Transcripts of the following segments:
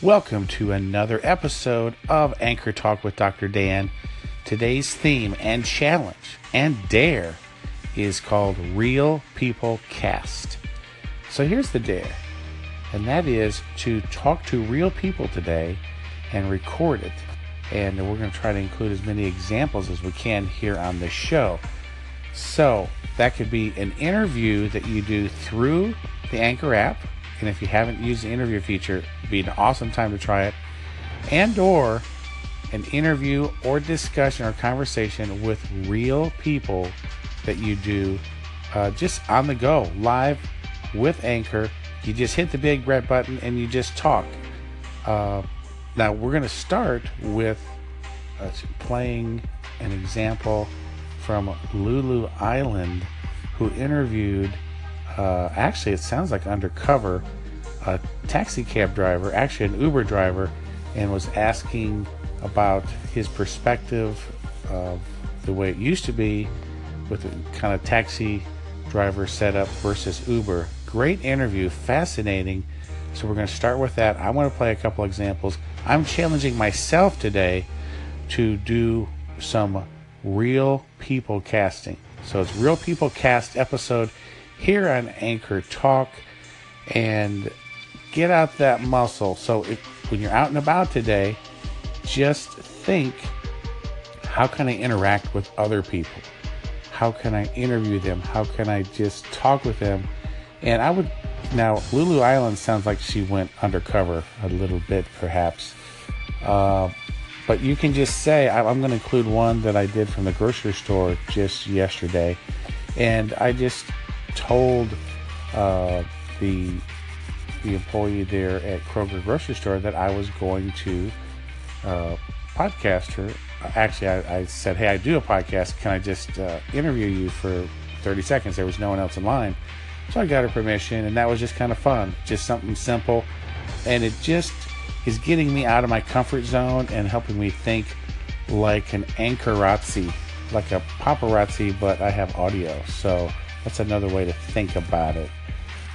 Welcome to another episode of Anchor Talk with Dr. Dan. Today's theme and challenge and dare is called Real People Cast. So here's the dare, and that is to talk to real people today and record it. And we're going to try to include as many examples as we can here on the show. So that could be an interview that you do through the Anchor app. And if you haven't used the interview feature, it'd be an awesome time to try it. And or an interview or discussion or conversation with real people that you do uh, just on the go, live with Anchor. You just hit the big red button and you just talk. Uh, now we're going to start with uh, playing an example from Lulu Island who interviewed, uh, actually, it sounds like undercover, a taxi cab driver, actually, an Uber driver, and was asking about his perspective of the way it used to be with kind of taxi driver setup versus Uber. Great interview, fascinating. So we're going to start with that. I want to play a couple examples. I'm challenging myself today to do some real people casting. So it's real people cast episode here on Anchor Talk and get out that muscle. So if, when you're out and about today, just think how can I interact with other people? How can I interview them? How can I just talk with them? And I would now Lulu Island sounds like she went undercover a little bit, perhaps. Uh, but you can just say, I'm going to include one that I did from the grocery store just yesterday. And I just told uh, the the employee there at Kroger grocery store that I was going to uh, podcast her. Actually, I, I, said, "Hey, I do a podcast. Can I just uh, interview you for 30 seconds?" There was no one else in line, so I got her permission, and that was just kind of fun. Just something simple, and it just is getting me out of my comfort zone and helping me think like an anchorazzi, like a paparazzi, but I have audio. So that's another way to think about it.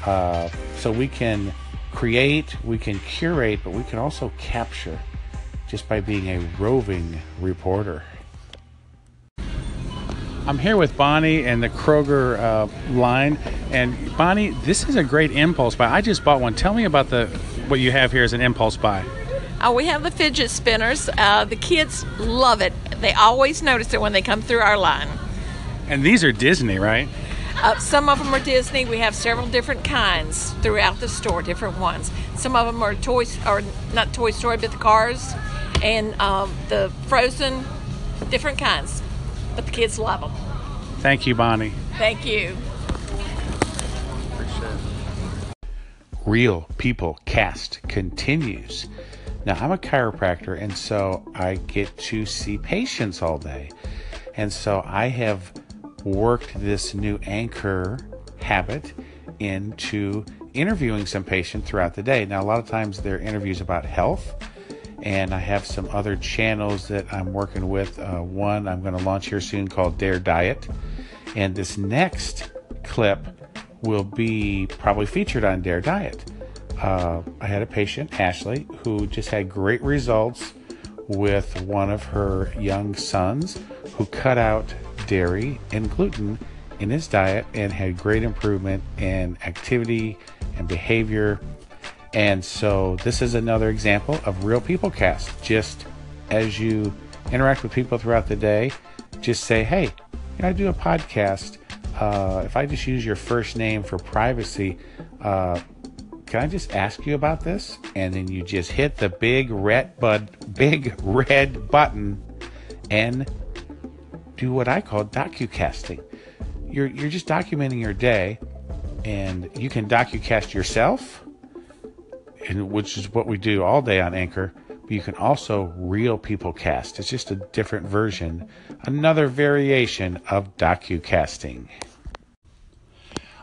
Uh, so we can create, we can curate, but we can also capture just by being a roving reporter. I'm here with Bonnie and the Kroger uh, line. And Bonnie, this is a great impulse buy. I just bought one. Tell me about the what you have here as an impulse buy. Uh, we have the fidget spinners. Uh, the kids love it. They always notice it when they come through our line. And these are Disney, right? Uh, some of them are Disney. We have several different kinds throughout the store, different ones. Some of them are toys, or not Toy Story, but the Cars and um, the Frozen, different kinds but the kids love them. Thank you, Bonnie. Thank you. Real People Cast continues. Now, I'm a chiropractor, and so I get to see patients all day. And so I have worked this new anchor habit into interviewing some patients throughout the day. Now, a lot of times they're interviews about health and I have some other channels that I'm working with. Uh, one I'm going to launch here soon called Dare Diet, and this next clip will be probably featured on Dare Diet. Uh, I had a patient, Ashley, who just had great results with one of her young sons who cut out dairy and gluten in his diet and had great improvement in activity and behavior and so this is another example of Real People Cast. Just as you interact with people throughout the day, just say, hey, can I do a podcast. Uh, if I just use your first name for privacy, uh, can I just ask you about this? And then you just hit the big red bud, big red button, and do what I call docu-casting. You're you're just documenting your day, and you can docu-cast yourself and which is what we do all day on Anchor. But you can also real people cast. It's just a different version, another variation of docu casting.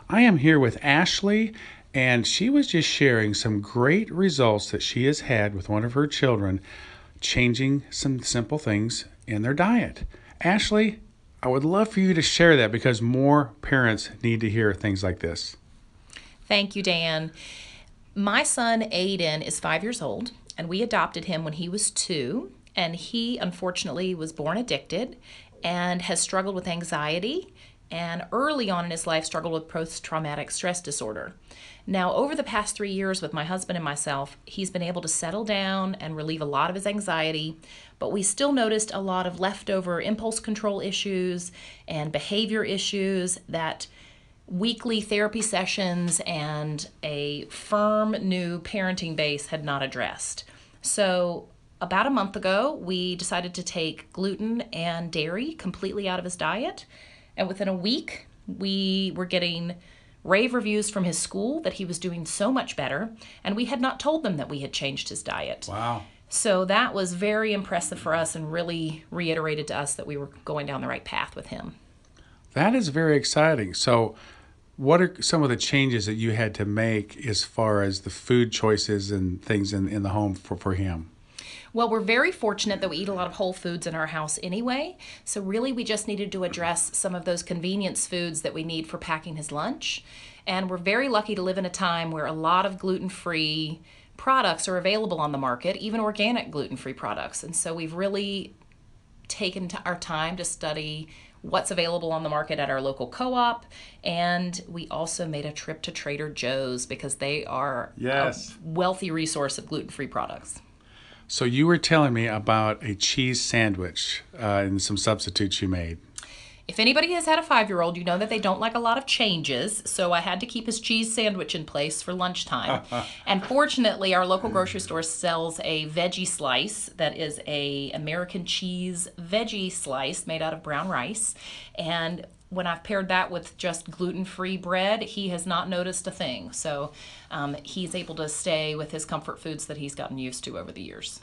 I am here with Ashley, and she was just sharing some great results that she has had with one of her children, changing some simple things in their diet. Ashley, I would love for you to share that because more parents need to hear things like this. Thank you, Dan My son Aiden is five years old, and we adopted him when he was two. And he unfortunately was born addicted and has struggled with anxiety and early on in his life struggled with post traumatic stress disorder. Now, over the past three years with my husband and myself, he's been able to settle down and relieve a lot of his anxiety, but we still noticed a lot of leftover impulse control issues and behavior issues that weekly therapy sessions and a firm new parenting base had not addressed. So, about a month ago, we decided to take gluten and dairy completely out of his diet and within a week, we were getting rave reviews from his school that he was doing so much better. And we had not told them that we had changed his diet. Wow. So that was very impressive for us and really reiterated to us that we were going down the right path with him. That is very exciting. So, what are some of the changes that you had to make as far as the food choices and things in, in the home for, for him? Well, we're very fortunate that we eat a lot of whole foods in our house anyway. So, really, we just needed to address some of those convenience foods that we need for packing his lunch. And we're very lucky to live in a time where a lot of gluten free products are available on the market, even organic gluten free products. And so, we've really taken our time to study what's available on the market at our local co-op and we also made a trip to trader joe's because they are yes. a wealthy resource of gluten-free products so you were telling me about a cheese sandwich uh, and some substitutes you made. If anybody has had a five year old, you know that they don't like a lot of changes. So I had to keep his cheese sandwich in place for lunchtime. and fortunately, our local grocery store sells a veggie slice that is a American cheese veggie slice made out of brown rice. And when I've paired that with just gluten free bread, he has not noticed a thing. So um, he's able to stay with his comfort foods that he's gotten used to over the years.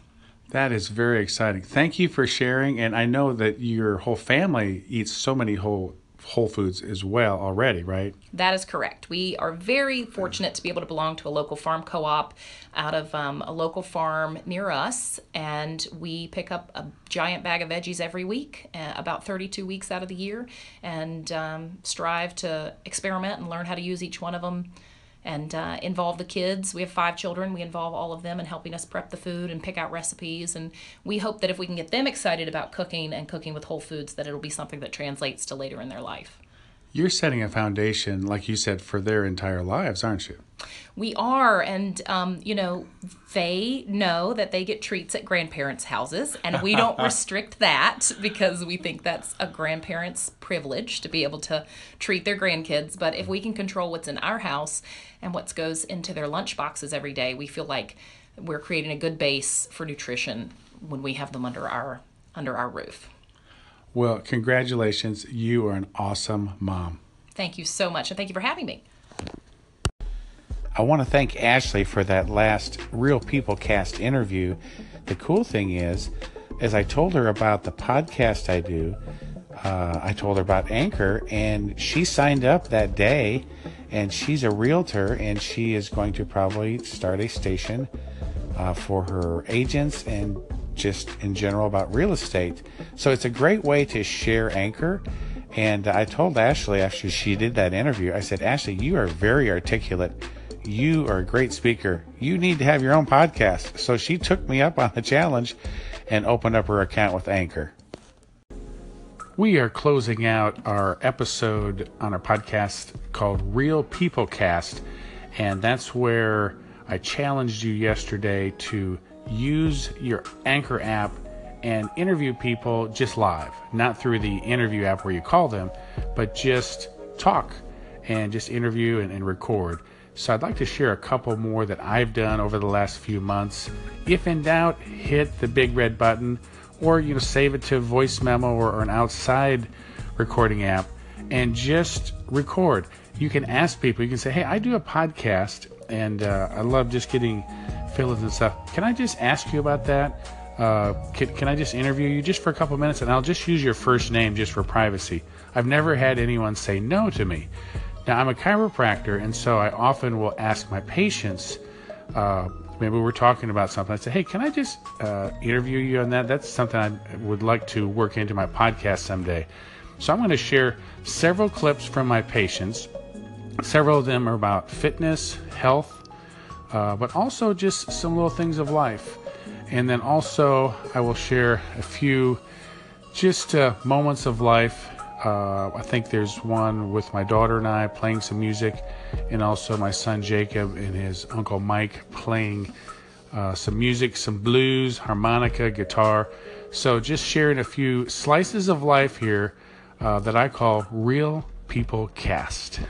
That is very exciting. Thank you for sharing. And I know that your whole family eats so many whole Whole Foods as well already, right? That is correct. We are very fortunate to be able to belong to a local farm co op out of um, a local farm near us. And we pick up a giant bag of veggies every week, uh, about 32 weeks out of the year, and um, strive to experiment and learn how to use each one of them and uh, involve the kids. We have five children. We involve all of them in helping us prep the food and pick out recipes. And we hope that if we can get them excited about cooking and cooking with whole foods, that it'll be something that translates to later in their life. You're setting a foundation, like you said, for their entire lives, aren't you? We are, and um, you know, they know that they get treats at grandparents' houses, and we don't restrict that because we think that's a grandparent's privilege to be able to treat their grandkids. But if we can control what's in our house and what goes into their lunch boxes every day, we feel like we're creating a good base for nutrition when we have them under our under our roof. Well, congratulations. You are an awesome mom. Thank you so much, and thank you for having me. I want to thank Ashley for that last Real People Cast interview. The cool thing is, as I told her about the podcast I do, uh, I told her about Anchor, and she signed up that day. And she's a realtor, and she is going to probably start a station uh, for her agents and just in general about real estate. So it's a great way to share Anchor. And I told Ashley after she did that interview, I said, Ashley, you are very articulate you are a great speaker. You need to have your own podcast. So she took me up on the challenge and opened up her account with Anchor. We are closing out our episode on our podcast called Real People Cast. And that's where I challenged you yesterday to use your Anchor app and interview people just live, not through the interview app where you call them, but just talk and just interview and, and record. So I'd like to share a couple more that I've done over the last few months. If in doubt, hit the big red button or you know save it to voice memo or, or an outside recording app and just record. You can ask people, you can say, hey, I do a podcast and uh, I love just getting fillers and stuff. Can I just ask you about that? Uh, can, can I just interview you just for a couple minutes and I'll just use your first name just for privacy? I've never had anyone say no to me. Now, I'm a chiropractor, and so I often will ask my patients, uh, maybe we're talking about something. I say, hey, can I just uh, interview you on that? That's something I would like to work into my podcast someday. So I'm going to share several clips from my patients. Several of them are about fitness, health, uh, but also just some little things of life. And then also, I will share a few just uh, moments of life. Uh, I think there's one with my daughter and I playing some music, and also my son Jacob and his uncle Mike playing uh, some music, some blues, harmonica, guitar. So, just sharing a few slices of life here uh, that I call Real People Cast.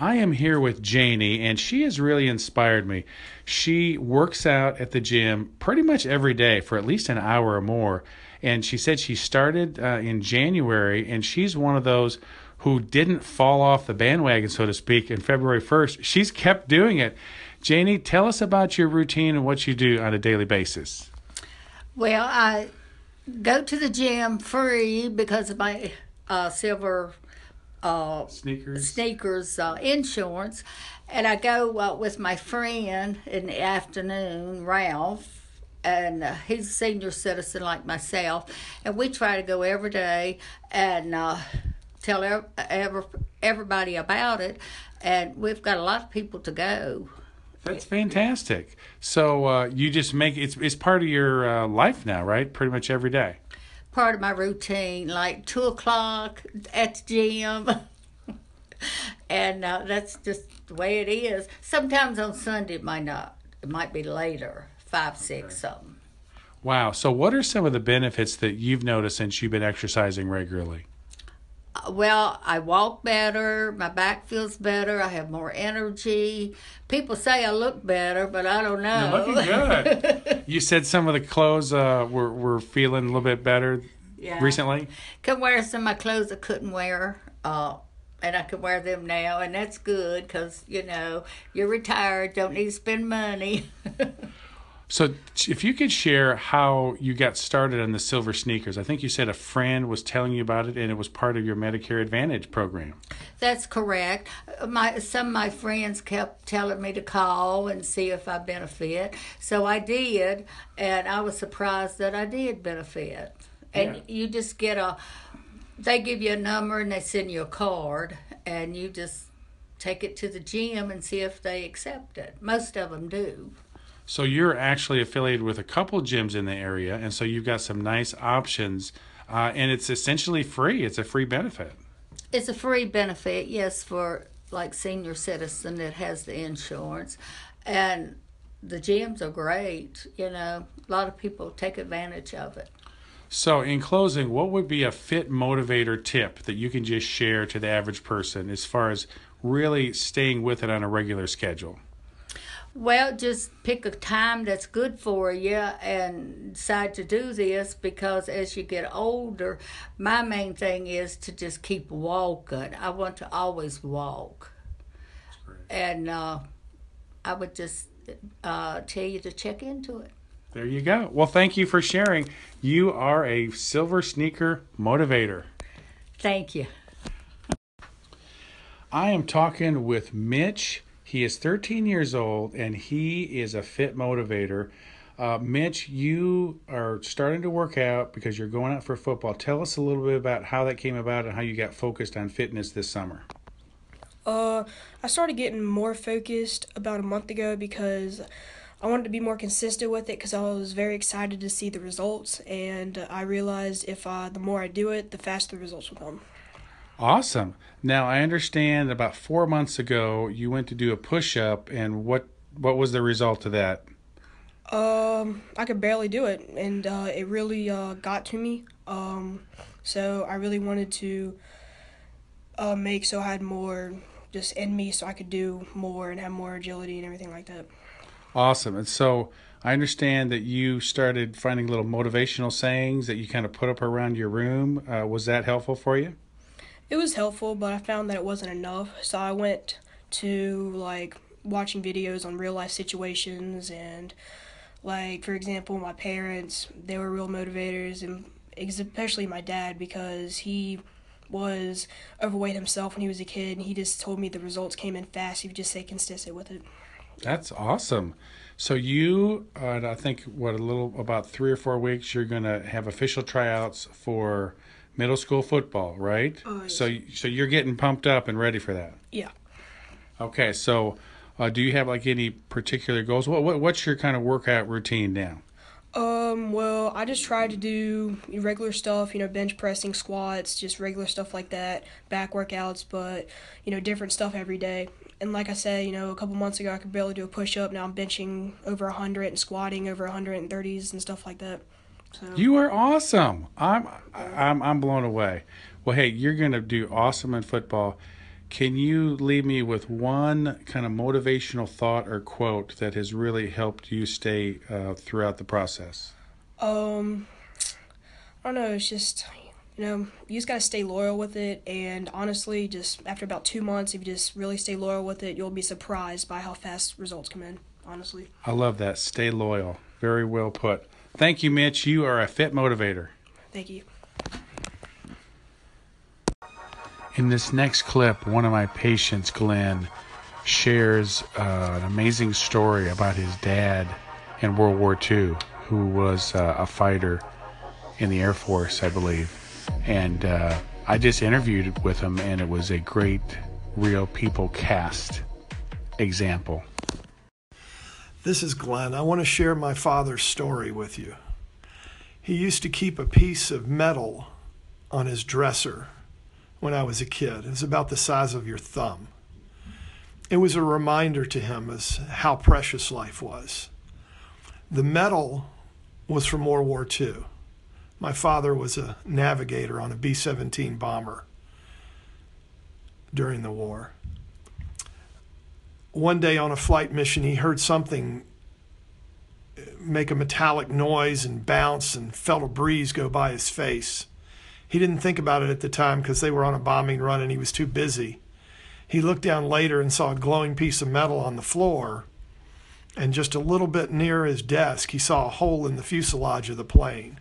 I am here with Janie, and she has really inspired me. She works out at the gym pretty much every day for at least an hour or more. And she said she started uh, in January, and she's one of those who didn't fall off the bandwagon, so to speak, in February 1st. She's kept doing it. Janie, tell us about your routine and what you do on a daily basis. Well, I go to the gym free because of my uh, silver uh, Sneakers. sneakers uh, insurance, and I go uh, with my friend in the afternoon, Ralph, and uh, he's a senior citizen like myself, and we try to go every day and uh, tell ev- ever everybody about it, and we've got a lot of people to go. That's fantastic. So uh, you just make it's it's part of your uh, life now, right? Pretty much every day. Part of my routine, like two o'clock at the gym. and uh, that's just the way it is. Sometimes on Sunday it might not. It might be later, five, six, something. Wow. So what are some of the benefits that you've noticed since you've been exercising regularly? Uh, Well, I walk better. My back feels better. I have more energy. People say I look better, but I don't know. You're looking good. you said some of the clothes uh, were were feeling a little bit better Yeah. recently. Could wear some of my clothes I couldn't wear, uh, and I can wear them now, and that's good because you know you're retired, don't need to spend money. So if you could share how you got started on the silver sneakers, I think you said a friend was telling you about it, and it was part of your Medicare Advantage program. That's correct. Uh, my some of my friends kept telling me to call and see if I benefit, so I did, and I was surprised that I did benefit. And Yeah. you just get a, they give you a number and they send you a card, and you just take it to the gym and see if they accept it. Most of them do. So you're actually affiliated with a couple gyms in the area, and so you've got some nice options, uh, and it's essentially free. It's a free benefit. It's a free benefit, yes, for like senior citizen that has the insurance, and the gyms are great. You know, a lot of people take advantage of it. So, in closing, what would be a fit motivator tip that you can just share to the average person as far as really staying with it on a regular schedule? Well, just pick a time that's good for you and decide to do this because as you get older, my main thing is to just keep walking. I want to always walk. And uh, I would just uh, tell you to check into it. There you go. Well, thank you for sharing. You are a silver sneaker motivator. Thank you. I am talking with Mitch. He is 13 years old and he is a fit motivator. Uh, Mitch, you are starting to work out because you're going out for football. Tell us a little bit about how that came about and how you got focused on fitness this summer. Uh, I started getting more focused about a month ago because I wanted to be more consistent with it because I was very excited to see the results, and I realized if I, the more I do it, the faster the results will come. Awesome. Now I understand about four months ago you went to do a push up, and what what was the result of that? Um, I could barely do it, and uh, it really uh, got to me. Um, so I really wanted to uh, make so I had more just in me, so I could do more and have more agility and everything like that. Awesome. And so I understand that you started finding little motivational sayings that you kind of put up around your room. Uh, was that helpful for you? It was helpful, but I found that it wasn't enough. So I went to like watching videos on real life situations and like for example, my parents, they were real motivators and especially my dad because he was overweight himself when he was a kid and he just told me the results came in fast if you just stay consistent with it. That's awesome. So you, uh, I think, what a little about three or four weeks, you're going to have official tryouts for middle school football, right? Oh, yes. So, so you're getting pumped up and ready for that. Yeah. Okay, so Uh, do you have like any particular goals? What, what what's your kind of workout routine now? Um, well, I just try to do regular stuff, you know, bench pressing, squats, just regular stuff like that, back workouts, but, you know, different stuff every day. And like I said, you know, a couple months ago I could barely do a push up. Now I'm benching over 100 and squatting over 130s and stuff like that. So You are awesome. I'm I'm I'm blown away. Well, hey, you're gonna do awesome in football. Can you leave me with one kind of motivational thought or quote that has really helped you stay uh, throughout the process? Um, I don't know. It's just you know you just gotta stay loyal with it, and honestly, just after about two months, if you just really stay loyal with it, you'll be surprised by how fast results come in. Honestly. I love that. Stay loyal. Very well put. Thank you, Mitch. You are a fit motivator. Thank you. In this next clip, one of my patients, Glenn, shares uh, an amazing story about his dad in World War II, who was uh, a fighter in the Air Force, I believe. And uh, I just interviewed with him, and it was a great real people cast example. This is Glenn. I want to share my father's story with you. He used to keep a piece of metal on his dresser when I was a kid. It was about the size of your thumb. It was a reminder to him as how precious life was. The metal was from World War II. My father was a navigator on a B 17 bomber during the war one day on a flight mission, he heard something make a metallic noise and bounce and felt a breeze go by his face. He didn't think about it at the time because they were on a bombing run and he was too busy. He looked down later and saw a glowing piece of metal on the floor. And just a little bit near his desk, he saw a hole in the fuselage of the plane.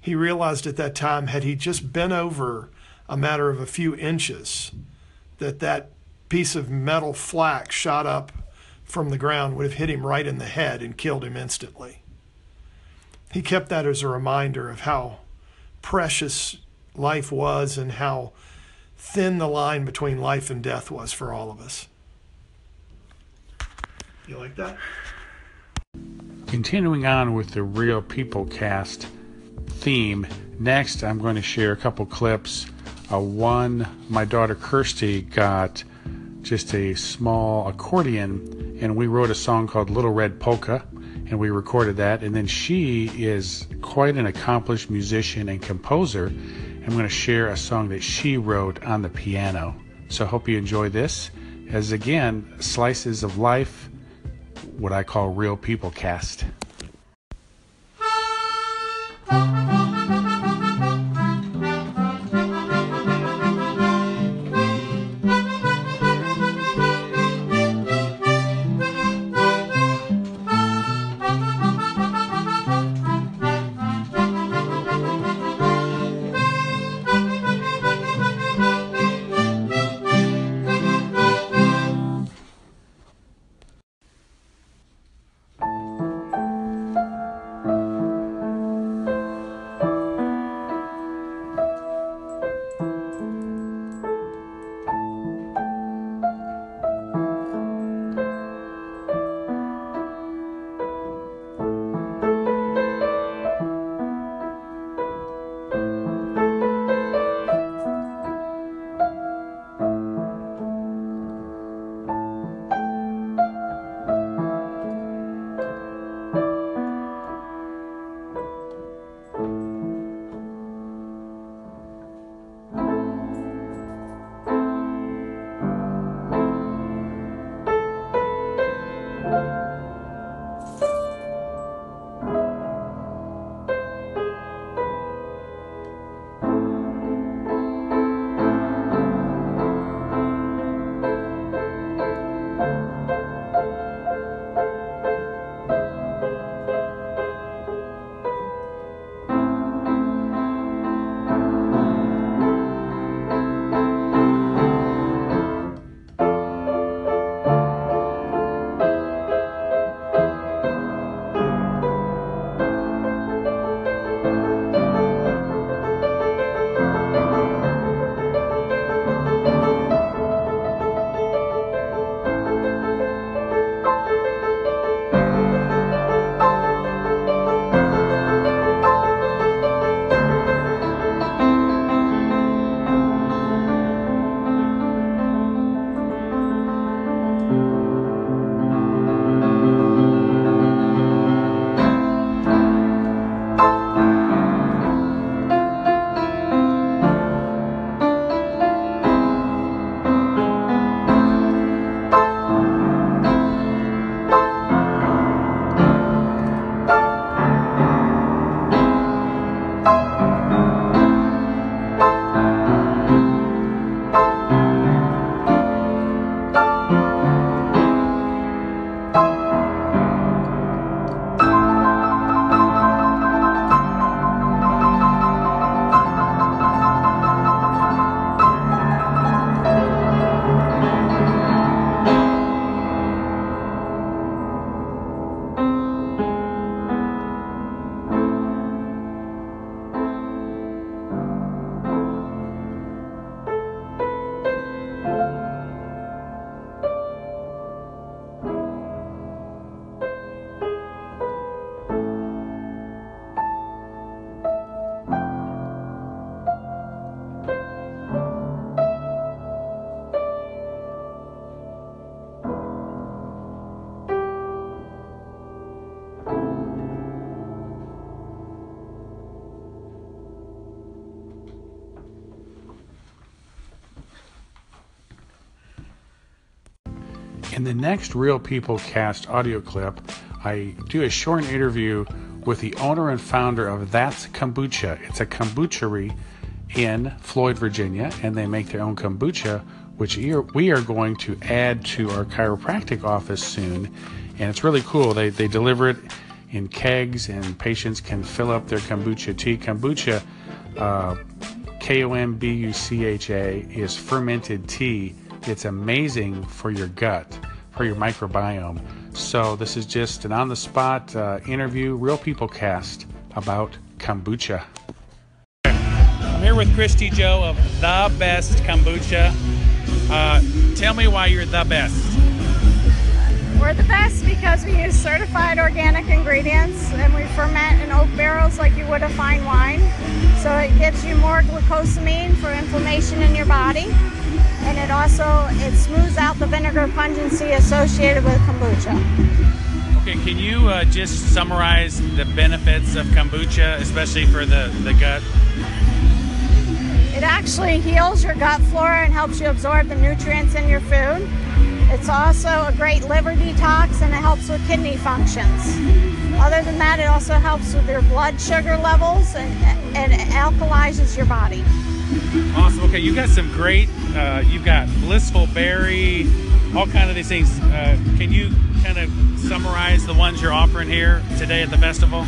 He realized at that time, had he just bent over a matter of a few inches, that that piece of metal flak shot up from the ground would have hit him right in the head and killed him instantly. He kept that as a reminder of how precious life was and how thin the line between life and death was for all of us. You like that? Continuing on with the Real People Cast theme, next I'm going to share a couple clips. Uh, one, my daughter Kirsty got just a small accordion and we wrote a song called Little Red Polka and we recorded that. And then she is quite an accomplished musician and composer. I'm going to share a song that she wrote on the piano. So hope you enjoy this. As again, slices of life, what I call real people cast. The next Real People Cast audio clip, I do a short interview with the owner and founder of That's Kombucha. It's a kombuchery in Floyd, Virginia, and they make their own kombucha, which we are going to add to our chiropractic office soon. And it's really cool. They, they deliver it in kegs, and patients can fill up their kombucha tea. Kombucha, uh, K O M B U C H A, is fermented tea. It's amazing for your gut, for your microbiome. So, this is just an on the spot uh, interview, Real People cast about kombucha. I'm here with Christy Joe of The Best Kombucha. Uh, tell me why you're the best. We're the best because we use certified organic ingredients and we ferment in oak barrels like you would a fine wine. So it gives you more glucosamine for inflammation in your body. And it also it smooths out the vinegar pungency associated with kombucha. Okay, can you uh, just summarize the benefits of kombucha, especially for the, the gut? It actually heals your gut flora and helps you absorb the nutrients in your food. It's also a great liver detox and it helps with kidney functions. Other than that, it also helps with your blood sugar levels and, and it alkalizes your body. Awesome. Okay, you got some great. Uh, you've got blissful berry, all kind of these things. Uh, can you kind of summarize the ones you're offering here today at the festival?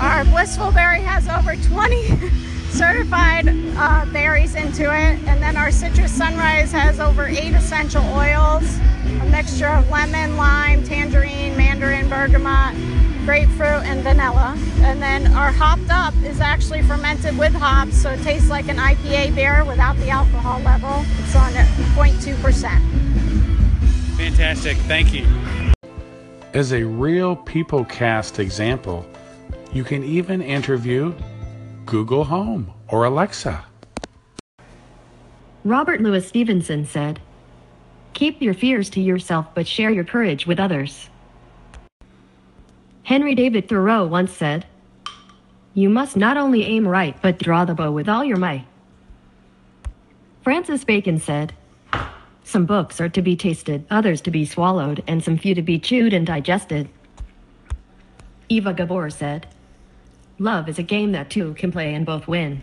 Our blissful berry has over 20 certified uh, berries into it. And then our Citrus Sunrise has over eight essential oils, a mixture of lemon, lime, tangerine, mandarin, bergamot, grapefruit, and vanilla. And then our hopped up is actually fermented with hops, so it tastes like an IPA beer without the alcohol level. It's on 0.2%. Fantastic. Thank you. As a real people cast example, you can even interview Google Home or Alexa. Robert Louis Stevenson said, Keep your fears to yourself but share your courage with others. Henry David Thoreau once said, You must not only aim right but draw the bow with all your might. Francis Bacon said, Some books are to be tasted, others to be swallowed, and some few to be chewed and digested. Eva Gabor said, Love is a game that two can play and both win.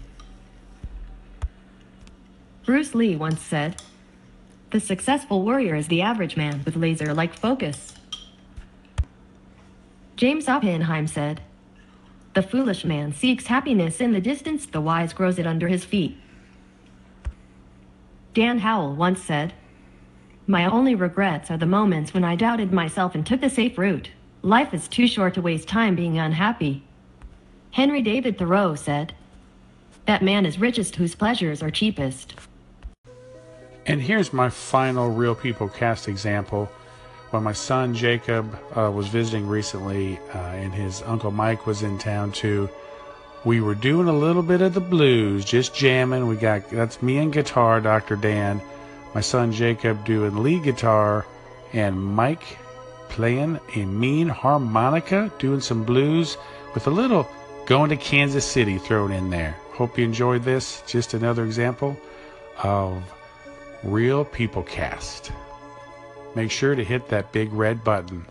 Bruce Lee once said, The successful warrior is the average man with laser like focus. James Oppenheim said, The foolish man seeks happiness in the distance, the wise grows it under his feet. Dan Howell once said, My only regrets are the moments when I doubted myself and took the safe route. Life is too short to waste time being unhappy. Henry David Thoreau said, That man is richest whose pleasures are cheapest. And here's my final Real People cast example. When my son Jacob uh, was visiting recently uh, and his uncle Mike was in town too, we were doing a little bit of the blues, just jamming. We got that's me and guitar, Dr. Dan, my son Jacob doing lead guitar, and Mike playing a mean harmonica, doing some blues with a little Going to Kansas City thrown in there. Hope you enjoyed this. Just another example of Real People Cast. Make sure to hit that big red button.